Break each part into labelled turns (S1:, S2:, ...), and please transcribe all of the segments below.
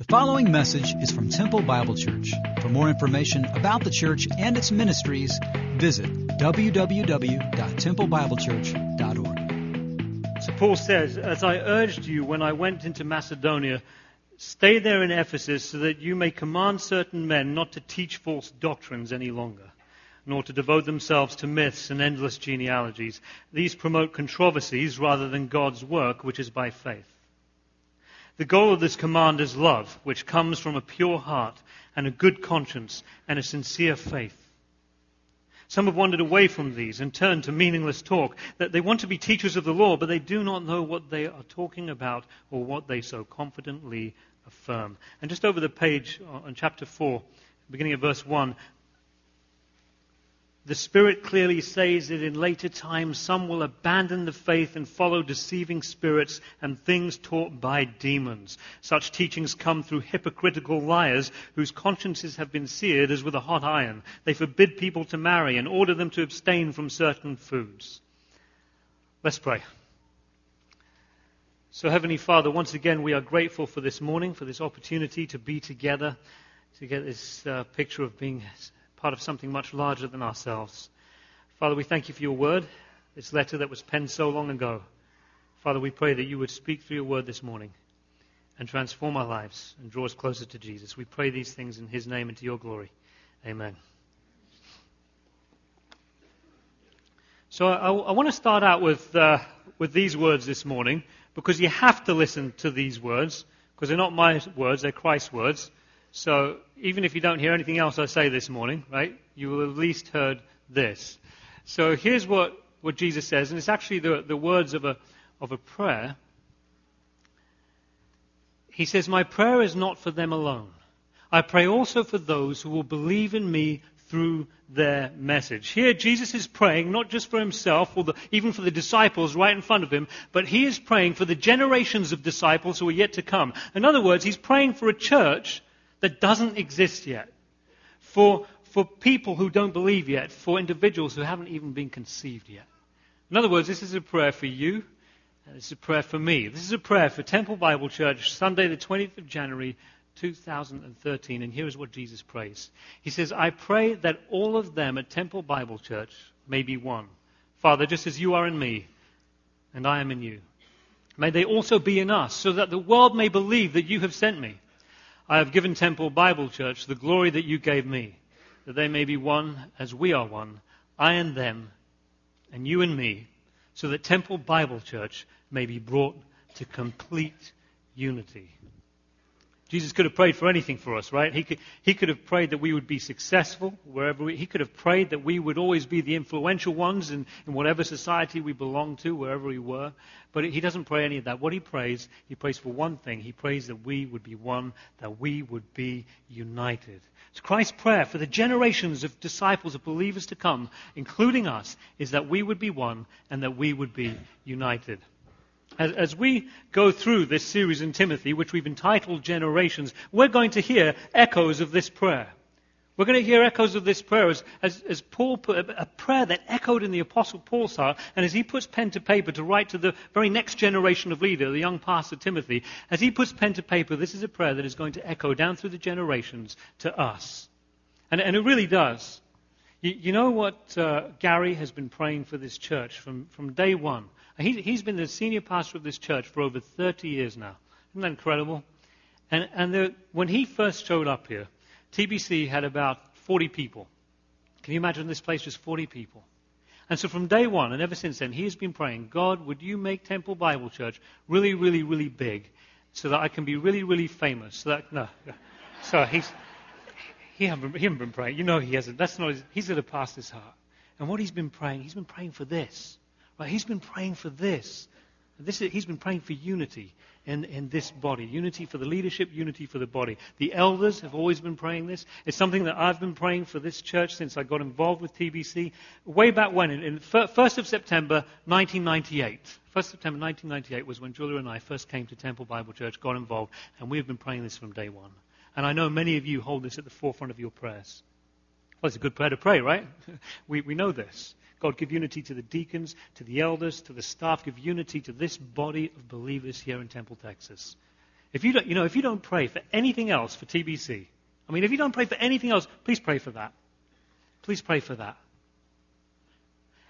S1: The following message is from Temple Bible Church. For more information about the church and its ministries, visit www.templebiblechurch.org.
S2: So Paul says, As I urged you when I went into Macedonia, stay there in Ephesus so that you may command certain men not to teach false doctrines any longer, nor to devote themselves to myths and endless genealogies. These promote controversies rather than God's work, which is by faith. The goal of this command is love, which comes from a pure heart and a good conscience and a sincere faith. Some have wandered away from these and turned to meaningless talk. That they want to be teachers of the law, but they do not know what they are talking about or what they so confidently affirm. And just over the page uh, on chapter 4, beginning at verse 1, the Spirit clearly says that in later times some will abandon the faith and follow deceiving spirits and things taught by demons. Such teachings come through hypocritical liars whose consciences have been seared as with a hot iron. They forbid people to marry and order them to abstain from certain foods. Let's pray. So, Heavenly Father, once again, we are grateful for this morning, for this opportunity to be together, to get this uh, picture of being part of something much larger than ourselves. Father, we thank you for your word, this letter that was penned so long ago. Father, we pray that you would speak through your word this morning and transform our lives and draw us closer to Jesus. We pray these things in his name and to your glory. Amen. So I, I want to start out with, uh, with these words this morning because you have to listen to these words because they're not my words, they're Christ's words. So even if you don't hear anything else I say this morning, right, you will at least heard this. So here's what, what Jesus says, and it's actually the, the words of a, of a prayer. He says, My prayer is not for them alone. I pray also for those who will believe in me through their message. Here, Jesus is praying not just for himself or the, even for the disciples right in front of him, but he is praying for the generations of disciples who are yet to come. In other words, he's praying for a church that doesn't exist yet, for, for people who don't believe yet, for individuals who haven't even been conceived yet. In other words, this is a prayer for you, and this is a prayer for me. This is a prayer for Temple Bible Church, Sunday, the 20th of January, 2013. And here is what Jesus prays He says, I pray that all of them at Temple Bible Church may be one. Father, just as you are in me, and I am in you. May they also be in us, so that the world may believe that you have sent me. I have given Temple Bible Church the glory that you gave me, that they may be one as we are one, I and them, and you and me, so that Temple Bible Church may be brought to complete unity. Jesus could have prayed for anything for us, right? He could, he could have prayed that we would be successful wherever we, he could have prayed that we would always be the influential ones in, in whatever society we belong to, wherever we were. But he doesn't pray any of that. What he prays, he prays for one thing. He prays that we would be one, that we would be united. So Christ's prayer for the generations of disciples, of believers to come, including us, is that we would be one and that we would be united. As, we go through this series in Timothy, which we've entitled Generations, we're going to hear echoes of this prayer. We're going to hear echoes of this prayer as, as, as Paul put a, a prayer that echoed in the Apostle Paul's heart, and as he puts pen to paper to write to the very next generation of leader, the young pastor Timothy, as he puts pen to paper, this is a prayer that is going to echo down through the generations to us. And, and it really does. You, you know what uh, Gary has been praying for this church from, from day one? He, he's been the senior pastor of this church for over 30 years now. Isn't that incredible? And, and when he first showed up here, TBC had about 40 people. Can you imagine this place just 40 people? And so from day one and ever since then, he has been praying, God, would you make Temple Bible Church really, really, really big so that I can be really, really famous? So that, no. So he's, he hasn't, he hasn't been praying. You know he hasn't. That's not his, he's got a pastor's heart. And what he's been praying, he's been praying for this. Right? He's been praying for this. this is, he's been praying for unity in, in this body. Unity for the leadership, unity for the body. The elders have always been praying this. It's something that I've been praying for this church since I got involved with TBC. Way back when, in, in 1st of September 1998. 1st September 1998 was when Julia and I first came to Temple Bible Church, got involved, and we have been praying this from day one. And I know many of you hold this at the forefront of your prayers. Well, it's a good prayer to pray, right? we, we know this. God, give unity to the deacons, to the elders, to the staff. Give unity to this body of believers here in Temple, Texas. If you don't, you know, if you don't pray for anything else for TBC, I mean, if you don't pray for anything else, please pray for that. Please pray for that.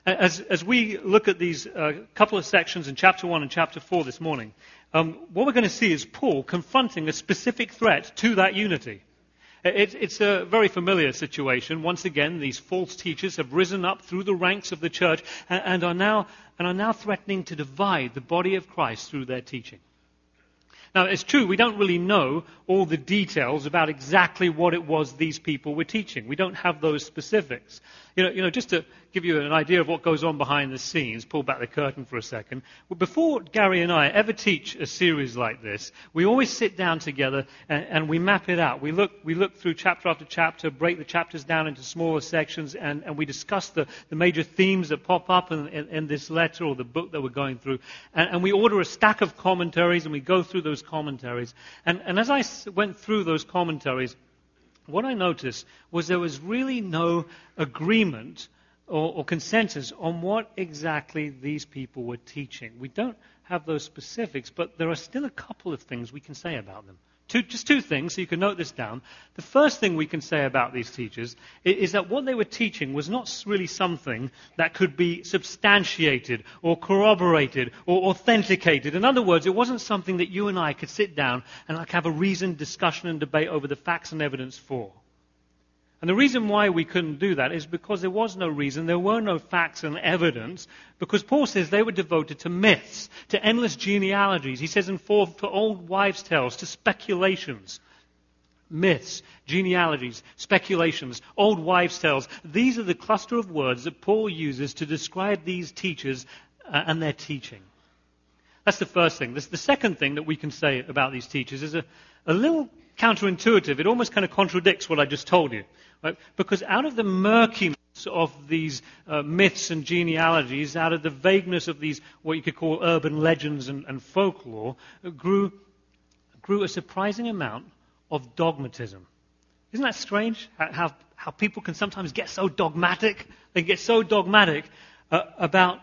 S2: As, as we look at these uh, couple of sections in chapter 1 and chapter 4 this morning, um, what we're going to see is Paul confronting a specific threat to that unity. Uh, it, it's a very familiar situation. Once again, these false teachers have risen up through the ranks of the church and, and, are, now, and are now threatening to divide the body of Christ through their teaching. Now, it's true, we don't really know all the details about exactly what it was these people were teaching. We don't have those specifics. You know, you know, just to give you an idea of what goes on behind the scenes, pull back the curtain for a second. Before Gary and I ever teach a series like this, we always sit down together and, and we map it out. We look, we look through chapter after chapter, break the chapters down into smaller sections, and, and we discuss the, the major themes that pop up in, in, in this letter or the book that we're going through. And, and, we order a stack of commentaries and we go through those commentaries. And, and as I went through those commentaries, what I noticed was there was really no agreement or, or, consensus on what exactly these people were teaching. We don't have those specifics, but there are still a couple of things we can say about them. Two, just two things, so you can note this down. The first thing we can say about these teachers is, is that what they were teaching was not really something that could be substantiated or corroborated or authenticated. In other words, it wasn't something that you and I could sit down and like have a reasoned discussion and debate over the facts and evidence for. And the reason why we couldn't do that is because there was no reason, there were no facts and evidence, because Paul says they were devoted to myths, to endless genealogies. He says in 4 to old wives' tales, to speculations. Myths, genealogies, speculations, old wives' tales. These are the cluster of words that Paul uses to describe these teachers uh, and their teaching. That's the first thing. the second thing that we can say about these teachers is a, a little counterintuitive. It almost kind of contradicts what I just told you. Right? Because out of the murkiness of these uh, myths and genealogies, out of the vagueness of these, what you could call urban legends and, and folklore, grew, grew a surprising amount of dogmatism. Isn't that strange? How, how people can sometimes get so dogmatic? They get so dogmatic uh, about,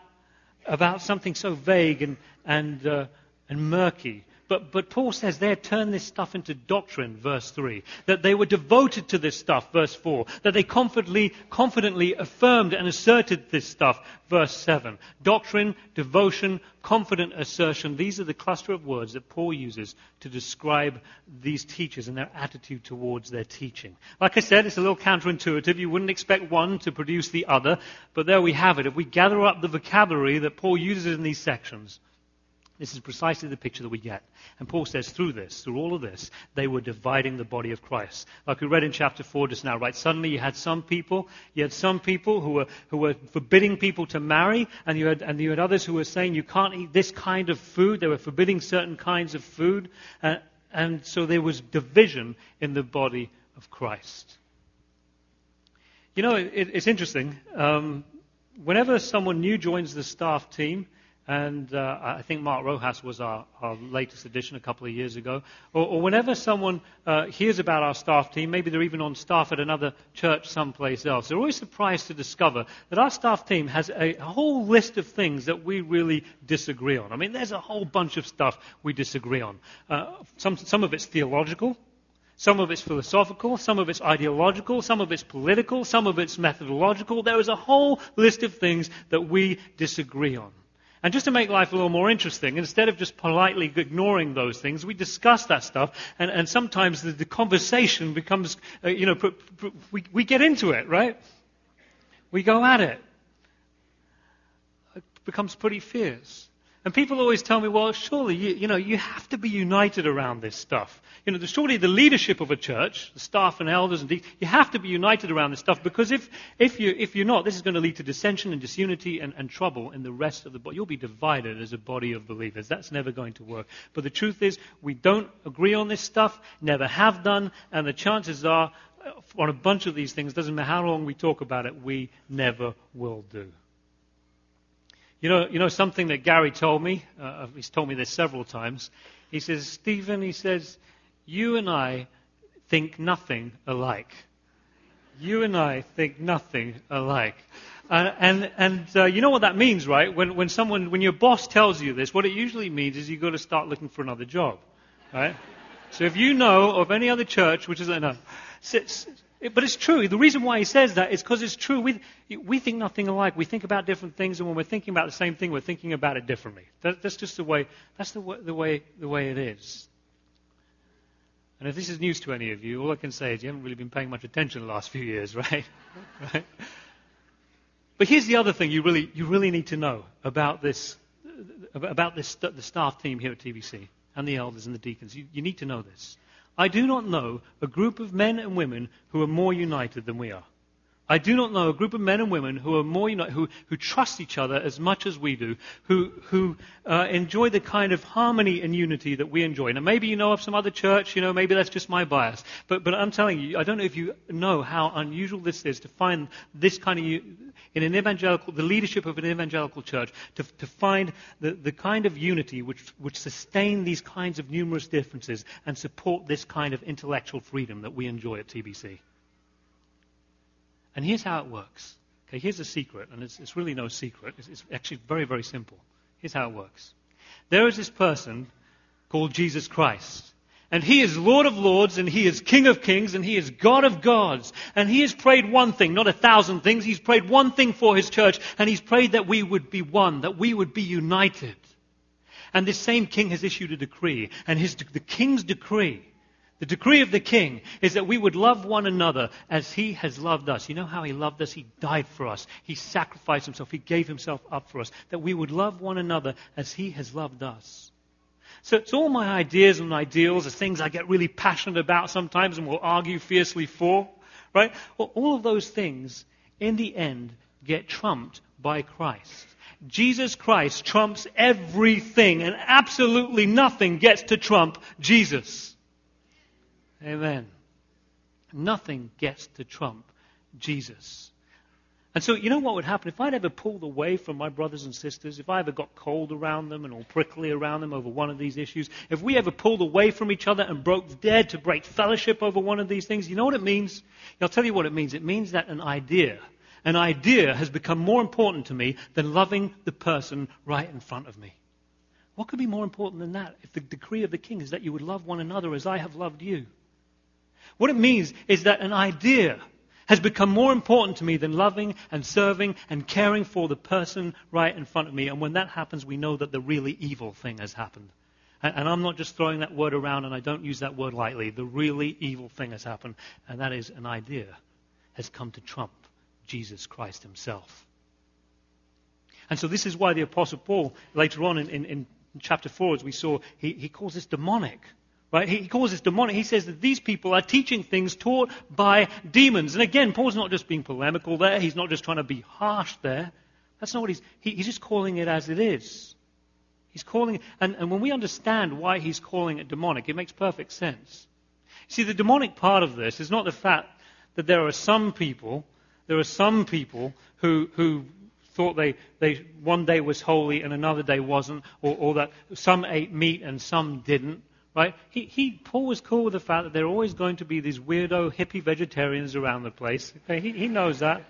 S2: about something so vague and, and, uh, and murky. But, but Paul says they had turned this stuff into doctrine, verse 3. That they were devoted to this stuff, verse 4. That they confidently, confidently affirmed and asserted this stuff, verse 7. Doctrine, devotion, confident assertion. These are the cluster of words that Paul uses to describe these teachers and their attitude towards their teaching. Like I said, it's a little counterintuitive. You wouldn't expect one to produce the other. But there we have it. If we gather up the vocabulary that Paul uses in these sections, this is precisely the picture that we get. And Paul says through this, through all of this, they were dividing the body of Christ. Like we read in chapter 4 just now, right? Suddenly you had some people, you had some people who were, who were forbidding people to marry, and you, had, and you had others who were saying you can't eat this kind of food. They were forbidding certain kinds of food. Uh, and so there was division in the body of Christ. You know, it, it's interesting. Um, whenever someone new joins the staff team, and uh, I think Mark Rojas was our, our, latest addition a couple of years ago. Or, or whenever someone uh, hears about our staff team, maybe they're even on staff at another church someplace else, they're always surprised to discover that our staff team has a, a whole list of things that we really disagree on. I mean, there's a whole bunch of stuff we disagree on. Uh, some, some of it's theological. Some of it's philosophical, some of it's ideological, some of it's political, some of it's methodological. There is a whole list of things that we disagree on. And just to make life a little more interesting, instead of just politely ignoring those things, we discuss that stuff, and, and sometimes the, the, conversation becomes, uh, you know, pr- pr- we, we get into it, right? We go at it. It becomes pretty fierce. And people always tell me, well, surely, you, you, know, you have to be united around this stuff. You know, surely the leadership of a church, the staff and elders and deacons, you have to be united around this stuff because if, if, you, if you're not, this is going to lead to dissension and disunity and, and trouble in the rest of the body. You'll be divided as a body of believers. That's never going to work. But the truth is, we don't agree on this stuff, never have done, and the chances are, uh, on a bunch of these things, doesn't matter how long we talk about it, we never will do. You know, you know something that Gary told me? Uh, he's told me this several times. He says, Stephen, he says, you and I think nothing alike. You and I think nothing alike. Uh, and and uh, you know what that means, right? When, when someone, when your boss tells you this, what it usually means is you've got to start looking for another job, Right? So if you know of any other church which is no, but it's true. The reason why he says that is because it's true. We, we think nothing alike. We think about different things, and when we're thinking about the same thing, we're thinking about it differently. That, that's just the way. That's the the way the way it is. And if this is news to any of you, all I can say is you haven't really been paying much attention the last few years, right? right? But here's the other thing you really, you really need to know about this, about this, the staff team here at TBC and the elders and the deacons. You, you need to know this. I do not know a group of men and women who are more united than we are. I do not know a group of men and women who are more united, who, who trust each other as much as we do, who, who uh, enjoy the kind of harmony and unity that we enjoy. Now, maybe you know of some other church, you know, maybe that's just my bias. But, but I'm telling you, I don't know if you know how unusual this is to find this kind of, in an evangelical, the leadership of an evangelical church, to, to find the, the kind of unity which, which sustain these kinds of numerous differences and support this kind of intellectual freedom that we enjoy at TBC. And here's how it works. Okay, here's a secret, and it's, it's really no secret. It's, it's actually very, very simple. Here's how it works. There is this person called Jesus Christ. And he is Lord of Lords, and he is King of Kings, and he is God of gods. And he has prayed one thing, not a thousand things. He's prayed one thing for his church, and he's prayed that we would be one, that we would be united. And this same king has issued a decree, and his, the king's decree the decree of the king is that we would love one another as he has loved us. You know how he loved us? He died for us. He sacrificed himself. He gave himself up for us. That we would love one another as he has loved us. So it's all my ideas and ideals, the things I get really passionate about sometimes and will argue fiercely for, right? Well, all of those things, in the end, get trumped by Christ. Jesus Christ trumps everything, and absolutely nothing gets to trump Jesus. Amen. Nothing gets to trump Jesus. And so, you know what would happen? If I'd ever pulled away from my brothers and sisters, if I ever got cold around them and all prickly around them over one of these issues, if we ever pulled away from each other and broke dead to break fellowship over one of these things, you know what it means? I'll tell you what it means. It means that an idea, an idea has become more important to me than loving the person right in front of me. What could be more important than that if the decree of the king is that you would love one another as I have loved you? What it means is that an idea has become more important to me than loving and serving and caring for the person right in front of me. And when that happens, we know that the really evil thing has happened. And, and, I'm not just throwing that word around, and I don't use that word lightly. The really evil thing has happened, and that is an idea has come to trump Jesus Christ himself. And so this is why the Apostle Paul, later on in, in, in chapter 4, as we saw, he, he calls this demonic. Right? He calls this demonic. He says that these people are teaching things taught by demons. And again, Paul's not just being polemical there. He's not just trying to be harsh there. That's not what he's, he, he's just calling it as it is. He's calling it, and, and when we understand why he's calling it demonic, it makes perfect sense. See, the demonic part of this is not the fact that there are some people, there are some people who, who thought they, they one day was holy and another day wasn't, or, or that some ate meat and some didn't. Right? He, he, Paul was cool with the fact that there are always going to be these weirdo hippie vegetarians around the place. Okay? He, he knows that.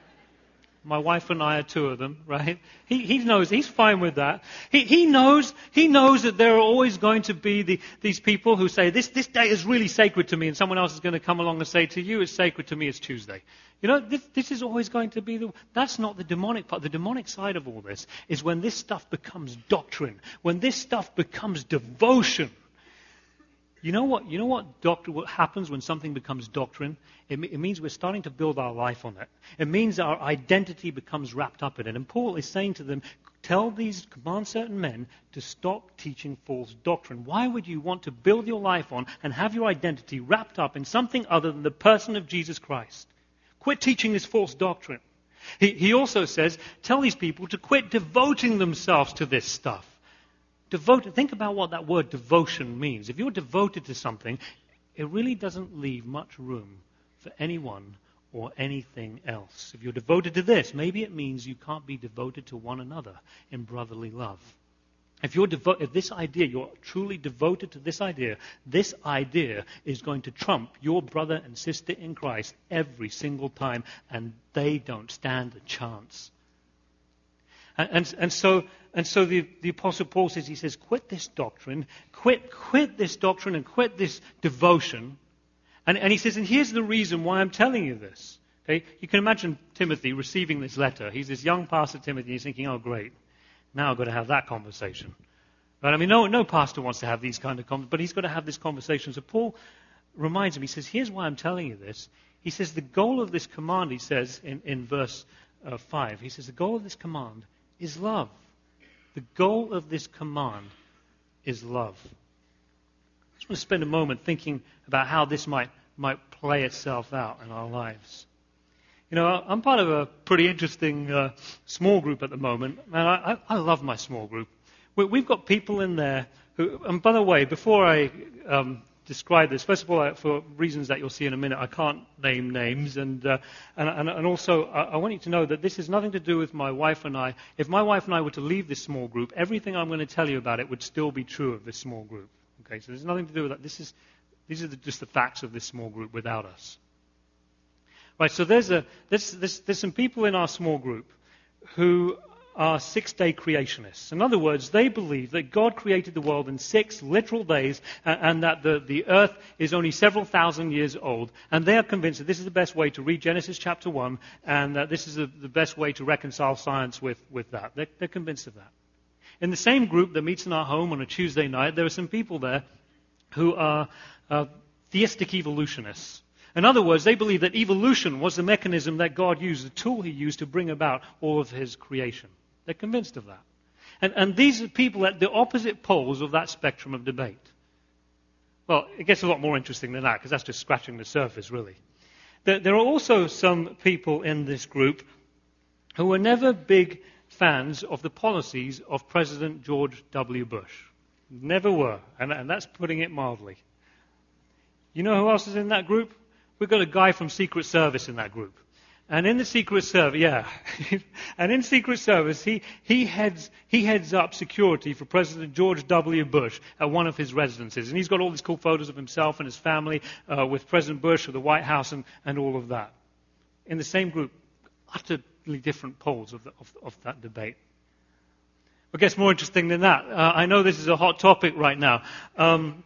S2: My wife and I are two of them, right? He, he knows, he's fine with that. He, he knows, he knows that there are always going to be the, these people who say, this, this day is really sacred to me, and someone else is going to come along and say, to you it's sacred, to me it's Tuesday. You know, this, this is always going to be the, that's not the demonic part. The demonic side of all this is when this stuff becomes doctrine, when this stuff becomes devotion. You know what? You know what, doctor, what happens when something becomes doctrine? It, it, means we're starting to build our life on it. It means our identity becomes wrapped up in it. And Paul is saying to them, tell these, command certain men to stop teaching false doctrine. Why would you want to build your life on and have your identity wrapped up in something other than the person of Jesus Christ? Quit teaching this false doctrine. He, he also says, tell these people to quit devoting themselves to this stuff. Devoted, think about what that word devotion means. If you're devoted to something, it really doesn't leave much room for anyone or anything else. If you're devoted to this, maybe it means you can't be devoted to one another in brotherly love. If you're devo- if this idea, you're truly devoted to this idea, this idea is going to trump your brother and sister in Christ every single time, and they don't stand a chance. And, and, so, and so the, the Apostle Paul says, he says, quit this doctrine, quit, quit this doctrine and quit this devotion. And, and he says, and here's the reason why I'm telling you this. Okay? You can imagine Timothy receiving this letter. He's this young pastor, Timothy, he's thinking, oh, great. Now I've got to have that conversation. Right? I mean, no, no pastor wants to have these kind of conversations, but he's got to have this conversation. So Paul reminds him, he says, here's why I'm telling you this. He says, the goal of this command, he says in, in verse uh, 5, he says, the goal of this command is love. The goal of this command is love. I just want to spend a moment thinking about how this might, might play itself out in our lives. You know, I'm part of a pretty interesting uh, small group at the moment, and I, I, I love my small group. We, have got people in there who, and by the way, before I um, describe this, first of all, for reasons that you'll see in a minute, I can't name names, and, uh, and, and, and, also I, I want you to know that this has nothing to do with my wife and I. If my wife and I were to leave this small group, everything I'm going to tell you about it would still be true of this small group. Okay, so there's nothing to do with that. This is, these are the, just the facts of this small group without us. Right, so there's, a, there's, there's, there's some people in our small group who are six day creationists. In other words, they believe that God created the world in six literal days and, and that the, the earth is only several thousand years old. And they are convinced that this is the best way to read Genesis chapter 1 and that this is the, the best way to reconcile science with, with that. They're, they're convinced of that. In the same group that meets in our home on a Tuesday night, there are some people there who are uh, theistic evolutionists. In other words, they believe that evolution was the mechanism that God used, the tool he used to bring about all of his creation. They're convinced of that. And, and these are people at the opposite poles of that spectrum of debate. Well, it gets a lot more interesting than that because that's just scratching the surface, really. There, there are also some people in this group who were never big fans of the policies of President George W. Bush. Never were, and, and that's putting it mildly. You know who else is in that group? We've got a guy from Secret Service in that group. And in the Secret Service, yeah. and in Secret Service, he, he, heads, he heads up security for President George W. Bush at one of his residences. And he's got all these cool photos of himself and his family uh, with President Bush at the White House and, and all of that. In the same group, utterly different poles of, the, of, of that debate. What gets more interesting than that? Uh, I know this is a hot topic right now. Um,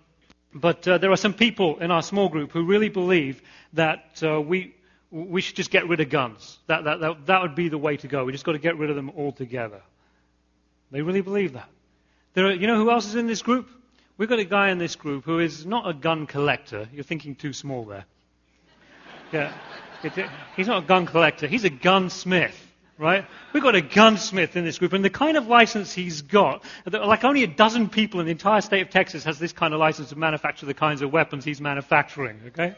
S2: but uh, there are some people in our small group who really believe that uh, we, we should just get rid of guns. That, that, that, that would be the way to go. We just got to get rid of them altogether. They really believe that. There are, you know who else is in this group? We've got a guy in this group who is not a gun collector. You're thinking too small there. Yeah. He's not a gun collector. He's a gunsmith right? We've got a gunsmith in this group, and the kind of license he's got, like only a dozen people in the entire state of Texas has this kind of license to manufacture the kinds of weapons he's manufacturing, okay?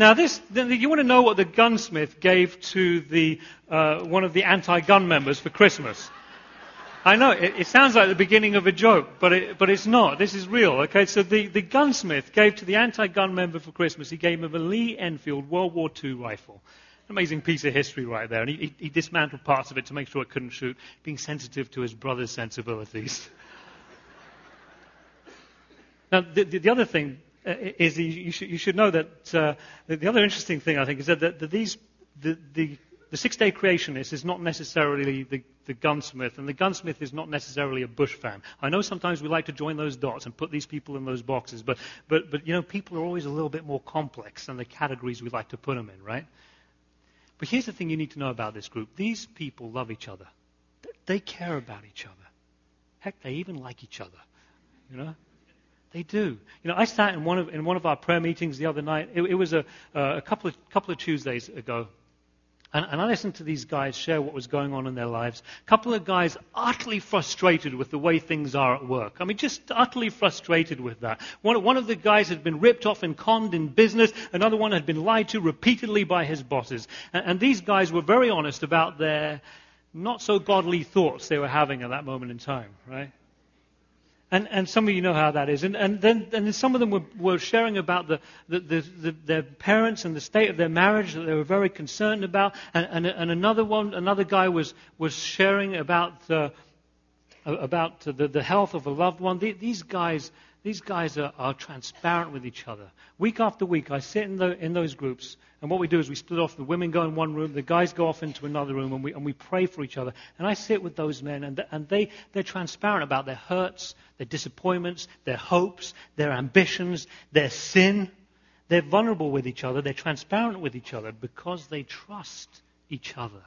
S2: Now, this, you want to know what the gunsmith gave to the, uh, one of the anti-gun members for Christmas? I know, it, it, sounds like the beginning of a joke, but, it, but it's not. This is real, okay? So the, the gunsmith gave to the anti-gun member for Christmas, he gave him a Lee Enfield World War II rifle amazing piece of history right there. And he, he, dismantled parts of it to make sure it couldn't shoot, being sensitive to his brother's sensibilities. now, the, the, the, other thing uh, is you should, you should know that uh, the other interesting thing, I think, is that, that, that these, the, the, the six day creationist is not necessarily the, the, gunsmith, and the gunsmith is not necessarily a Bush fan. I know sometimes we like to join those dots and put these people in those boxes, but, but, but you know, people are always a little bit more complex than the categories we like to put them in, right? But here's the thing you need to know about this group these people love each other, they care about each other. Heck, they even like each other. You know? They do. You know, I sat in one of, in one of our prayer meetings the other night. It, it was a, uh, a couple, of, couple of Tuesdays ago. And, and, I listened to these guys share what was going on in their lives. A couple of guys utterly frustrated with the way things are at work. I mean, just utterly frustrated with that. One, one of the guys had been ripped off and conned in business. Another one had been lied to repeatedly by his bosses. And, and these guys were very honest about their not so godly thoughts they were having at that moment in time, right? And, and some of you know how that is. And, and then, and some of them were, were sharing about the, the, the, the, their parents and the state of their marriage that they were very concerned about. And, and, and another one, another guy was, was sharing about, about the, the health of a loved one. These guys, These guys are, are transparent with each other. Week after week, I sit in, the, in those groups, and what we do is we split off. The women go in one room, the guys go off into another room, and we, and we pray for each other. And I sit with those men, and, and they, they're transparent about their hurts, their disappointments, their hopes, their ambitions, their sin. They're vulnerable with each other. They're transparent with each other because they trust each other.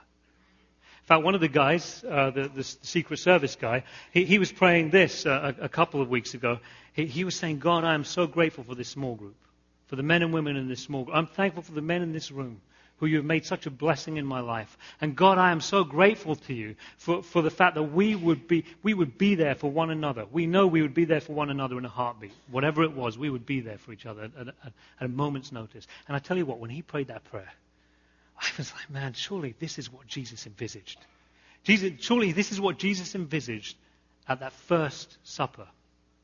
S2: In fact, one of the guys, uh, the, the, Secret Service guy, he, he was praying this uh, a, a, couple of weeks ago. He, he was saying, God, I am so grateful for this small group, for the men and women in this small group. I'm thankful for the men in this room who you have made such a blessing in my life. And God, I am so grateful to you for, for the fact that we would, be, we would be there for one another. We know we would be there for one another in a heartbeat. Whatever it was, we would be there for each other at, at, at a moment's notice. And I tell you what, when he prayed that prayer, I was like, man, surely this is what Jesus envisaged. Jesus, surely this is what Jesus envisaged at that first supper.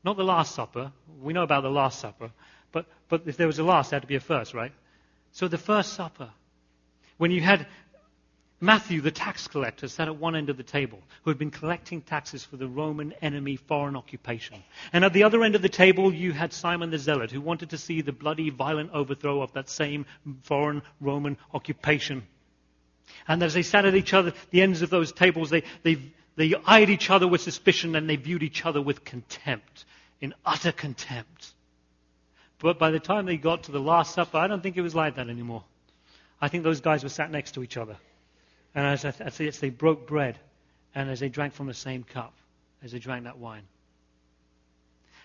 S2: Not the Last Supper. We know about the Last Supper. But, but if there was a last, there had to be a first, right? So the first supper, when you had Matthew, the tax collector, sat at one end of the table, who had been collecting taxes for the Roman enemy foreign occupation. And at the other end of the table, you had Simon the Zealot, who wanted to see the bloody, violent overthrow of that same foreign Roman occupation. And as they sat at each other, the ends of those tables, they, they, they eyed each other with suspicion and they viewed each other with contempt, in utter contempt. But by the time they got to the Last Supper, I don't think it was like that anymore. I think those guys were sat next to each other. And as, as, as they broke bread and as they drank from the same cup, as they drank that wine.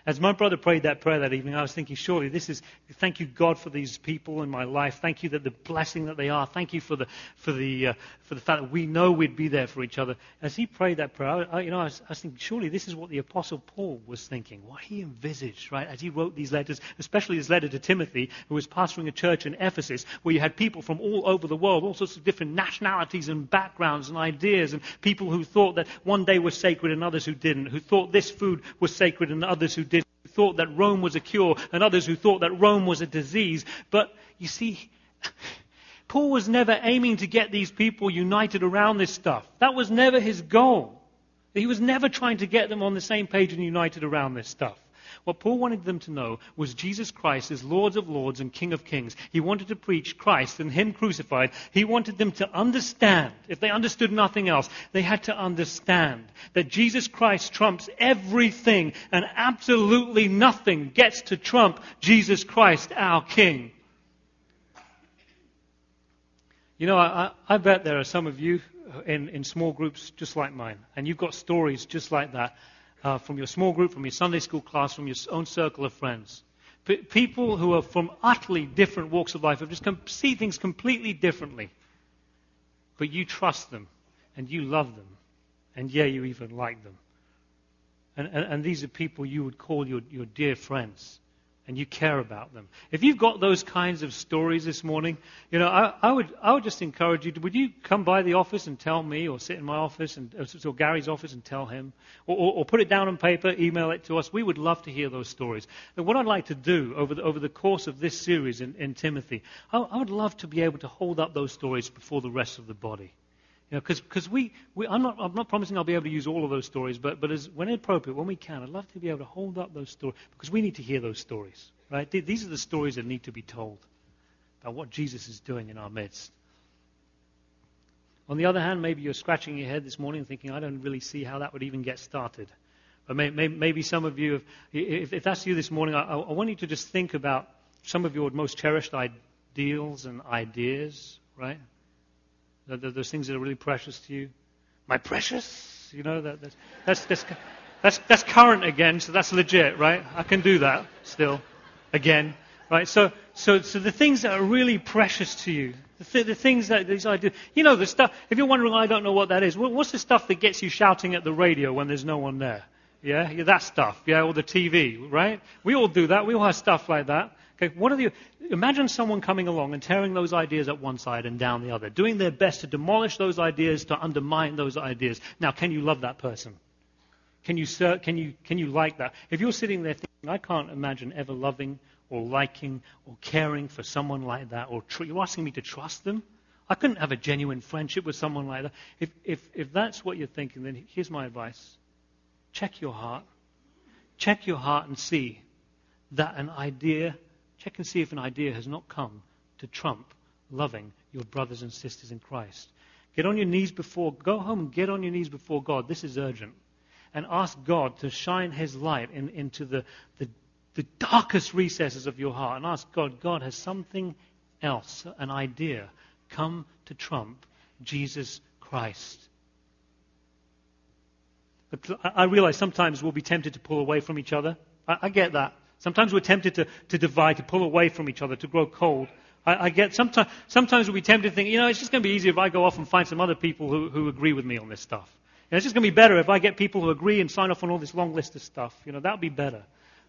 S2: As my brother prayed that prayer that evening, I was thinking, surely this is, thank you, God, for these people in my life. Thank you that the blessing that they are. Thank you for the, for the, uh, for the fact that we know we'd be there for each other. As he prayed that prayer, I, you know, I was, I was thinking, surely this is what the Apostle Paul was thinking, what he envisaged, right, as he wrote these letters, especially his letter to Timothy, who was pastoring a church in Ephesus, where you had people from all over the world, all sorts of different nationalities and backgrounds and ideas, and people who thought that one day was sacred and others who didn't, who thought this food was sacred and others who didn't thought that Rome was a cure and others who thought that Rome was a disease. But you see, Paul was never aiming to get these people united around this stuff. That was never his goal. He was never trying to get them on the same page and united around this stuff. What Paul wanted them to know was Jesus Christ is Lord of Lords and King of Kings. He wanted to preach Christ and Him crucified. He wanted them to understand, if they understood nothing else, they had to understand that Jesus Christ trumps everything and absolutely nothing gets to trump Jesus Christ, our King. You know, I, I, bet there are some of you in, in small groups just like mine, and you've got stories just like that uh, from your small group, from your Sunday school class, from your own circle of friends. P- people who are from utterly different walks of life, who just com- see things completely differently. But you trust them, and you love them, and yeah, you even like them. And, and, and these are people you would call your, your dear friends and you care about them. If you've got those kinds of stories this morning, you know, I, I would, I would just encourage you to, would you come by the office and tell me, or sit in my office, and, uh, or Gary's office and tell him, or, or, or, put it down on paper, email it to us. We would love to hear those stories. And what I'd like to do over the, over the course of this series in, in Timothy, I, I would love to be able to hold up those stories before the rest of the body. You know, because we, we I'm, not, I'm not promising I'll be able to use all of those stories, but, but as, when appropriate, when we can, I'd love to be able to hold up those stories because we need to hear those stories, right? These are the stories that need to be told about what Jesus is doing in our midst. On the other hand, maybe you're scratching your head this morning and thinking, I don't really see how that would even get started. But may, may, maybe some of you, have, if, if, that's you this morning, I, I want you to just think about some of your most cherished ideals and ideas, right? Those things that are really precious to you. My precious, you know, that, that's, that's, that's, that's, current again, so that's legit, right? I can do that still, again, right? So, so, so the things that are really precious to you, the, th- the things that these ideas, you know, the stuff, if you're wondering, I don't know what that is, what's the stuff that gets you shouting at the radio when there's no one there? Yeah, yeah that stuff, yeah, or the TV, right? We all do that. We all have stuff like that. Okay, what are the, imagine someone coming along and tearing those ideas up one side and down the other, doing their best to demolish those ideas, to undermine those ideas. Now, can you love that person? Can you, can you, can you like that? If you're sitting there thinking, I can't imagine ever loving or liking or caring for someone like that, or tr- you're asking me to trust them, I couldn't have a genuine friendship with someone like that. If, if, if that's what you're thinking, then here's my advice check your heart. Check your heart and see that an idea, check and see if an idea has not come to trump loving your brothers and sisters in Christ. Get on your knees before, go home and get on your knees before God. This is urgent. And ask God to shine His light in, into the, the, the darkest recesses of your heart. And ask God, God, has something else, an idea, come to trump Jesus Christ? I realize sometimes we'll be tempted to pull away from each other. I, I get that. Sometimes we're tempted to, to divide, to pull away from each other, to grow cold. I, I get sometimes, sometimes we'll be tempted to think, you know, it's just going to be easier if I go off and find some other people who, who agree with me on this stuff. You know, it's just going to be better if I get people who agree and sign off on all this long list of stuff. You know, that would be better.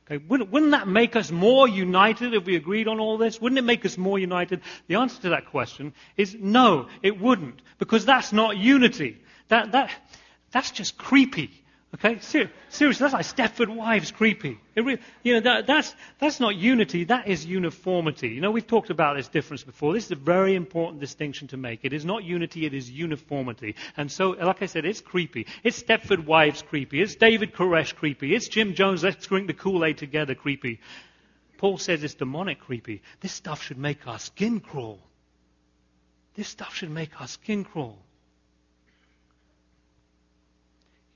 S2: Okay, wouldn't, wouldn't that make us more united if we agreed on all this? Wouldn't it make us more united? The answer to that question is no, it wouldn't, because that's not unity. That, that, that's just creepy. Okay? Ser- seriously, that's like Stepford Wives creepy. Re- you know, that, that's, that's not unity, that is uniformity. You know, we've talked about this difference before. This is a very important distinction to make. It is not unity, it is uniformity. And so, like I said, it's creepy. It's Stepford Wives creepy. It's David Koresh creepy. It's Jim Jones, let's drink the Kool-Aid together creepy. Paul says it's demonic creepy. This stuff should make our skin crawl. This stuff should make our skin crawl.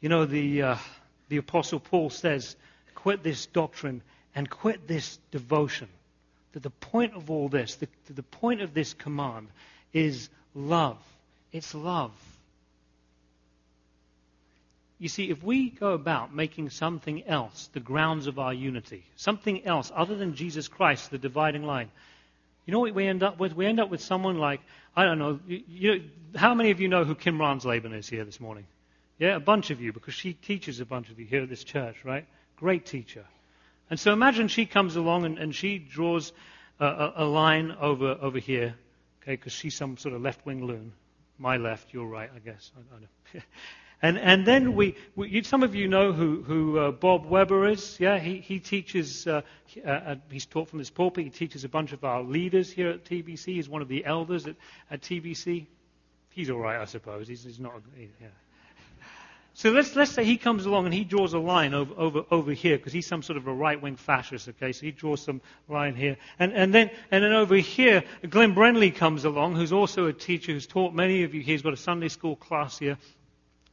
S2: You know, the, uh, the Apostle Paul says, quit this doctrine and quit this devotion. That the point of all this, the, the point of this command is love. It's love. You see, if we go about making something else the grounds of our unity, something else other than Jesus Christ, the dividing line, you know what we end up with? We end up with someone like, I don't know, you, you, how many of you know who Kim Ransleben is here this morning? Yeah, a bunch of you, because she teaches a bunch of you here at this church, right? Great teacher. And so imagine she comes along and, and she draws a, a, a, line over, over here, okay, because she's some sort of left wing loon. My left, your right, I guess. I, I and, and then we, we, some of you know who, who uh, Bob Weber is. Yeah, he, he teaches, uh, uh, he's taught from this pulpit. He teaches a bunch of our leaders here at TBC. He's one of the elders at, at TBC. He's all right, I suppose. He's, he's not, he, yeah. So let's, let's say he comes along and he draws a line over, over, over here because he's some sort of a right-wing fascist, okay? So he draws some line here. And, and, then, and then over here, Glenn Brenly comes along, who's also a teacher who's taught many of you. here. He's got a Sunday school class here.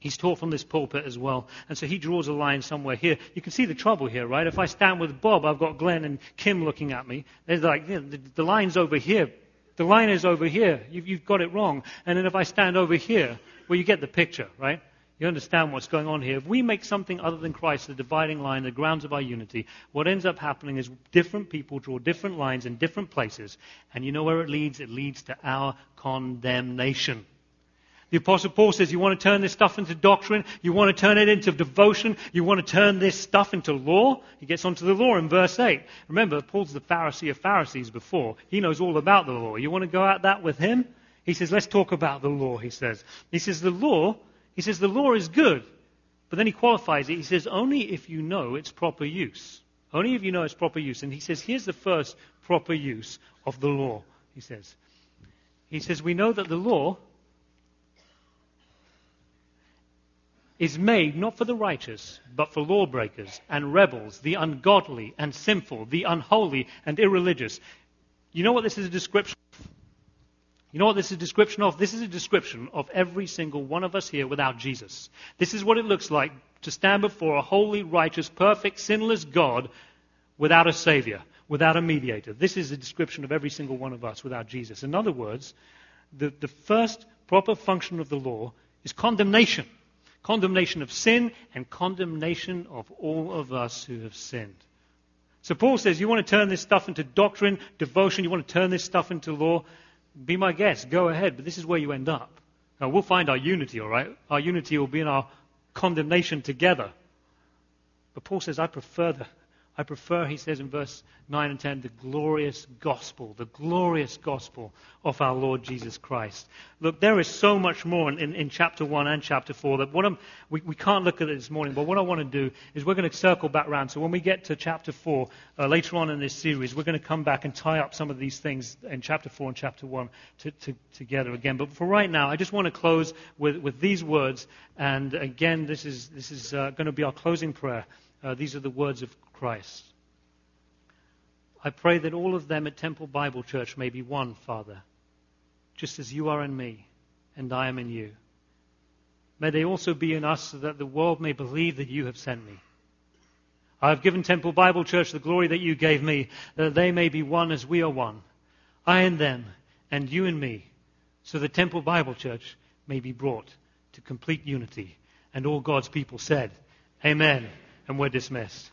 S2: He's taught from this pulpit as well. And so he draws a line somewhere here. You can see the trouble here, right? If I stand with Bob, I've got Glenn and Kim looking at me. They're like, you know, the, the line's over here. The line is over here. You've, you've got it wrong. And then if I stand over here, well, you get the picture, right? You understand what's going on here. If we make something other than Christ the dividing line, the grounds of our unity, what ends up happening is different people draw different lines in different places. And you know where it leads? It leads to our condemnation. The Apostle Paul says, You want to turn this stuff into doctrine? You want to turn it into devotion? You want to turn this stuff into law? He gets onto the law in verse 8. Remember, Paul's the Pharisee of Pharisees before. He knows all about the law. You want to go at that with him? He says, Let's talk about the law, he says. He says, The law he says the law is good, but then he qualifies it. He says only if you know its proper use. Only if you know its proper use. And he says here's the first proper use of the law, he says. He says we know that the law is made not for the righteous, but for lawbreakers and rebels, the ungodly and sinful, the unholy and irreligious. You know what this is a description you know what this is a description of? This is a description of every single one of us here without Jesus. This is what it looks like to stand before a holy, righteous, perfect, sinless God without a Savior, without a mediator. This is a description of every single one of us without Jesus. In other words, the, the first proper function of the law is condemnation. Condemnation of sin and condemnation of all of us who have sinned. So Paul says, you want to turn this stuff into doctrine, devotion, you want to turn this stuff into law be my guest, go ahead, but this is where you end up. Now, we'll find our unity, all right? Our unity will be in our condemnation together. But Paul says, I prefer the, I prefer, he says in verse 9 and 10, the glorious gospel, the glorious gospel of our Lord Jesus Christ. Look, there is so much more in, in, in chapter 1 and chapter 4 that what I'm, we, we can't look at it this morning, but what I want to do is we're going to circle back around. So when we get to chapter 4, uh, later on in this series, we're going to come back and tie up some of these things in chapter 4 and chapter 1 to, to, together again. But for right now, I just want to close with, with these words. And again, this is, this is uh, going to be our closing prayer. Uh, these are the words of Christ. I pray that all of them at Temple Bible Church may be one, Father, just as you are in me and I am in you. May they also be in us so that the world may believe that you have sent me. I have given Temple Bible Church the glory that you gave me, that they may be one as we are one. I and them, and you and me, so that Temple Bible Church may be brought to complete unity. And all God's people said, Amen. And we're dismissed.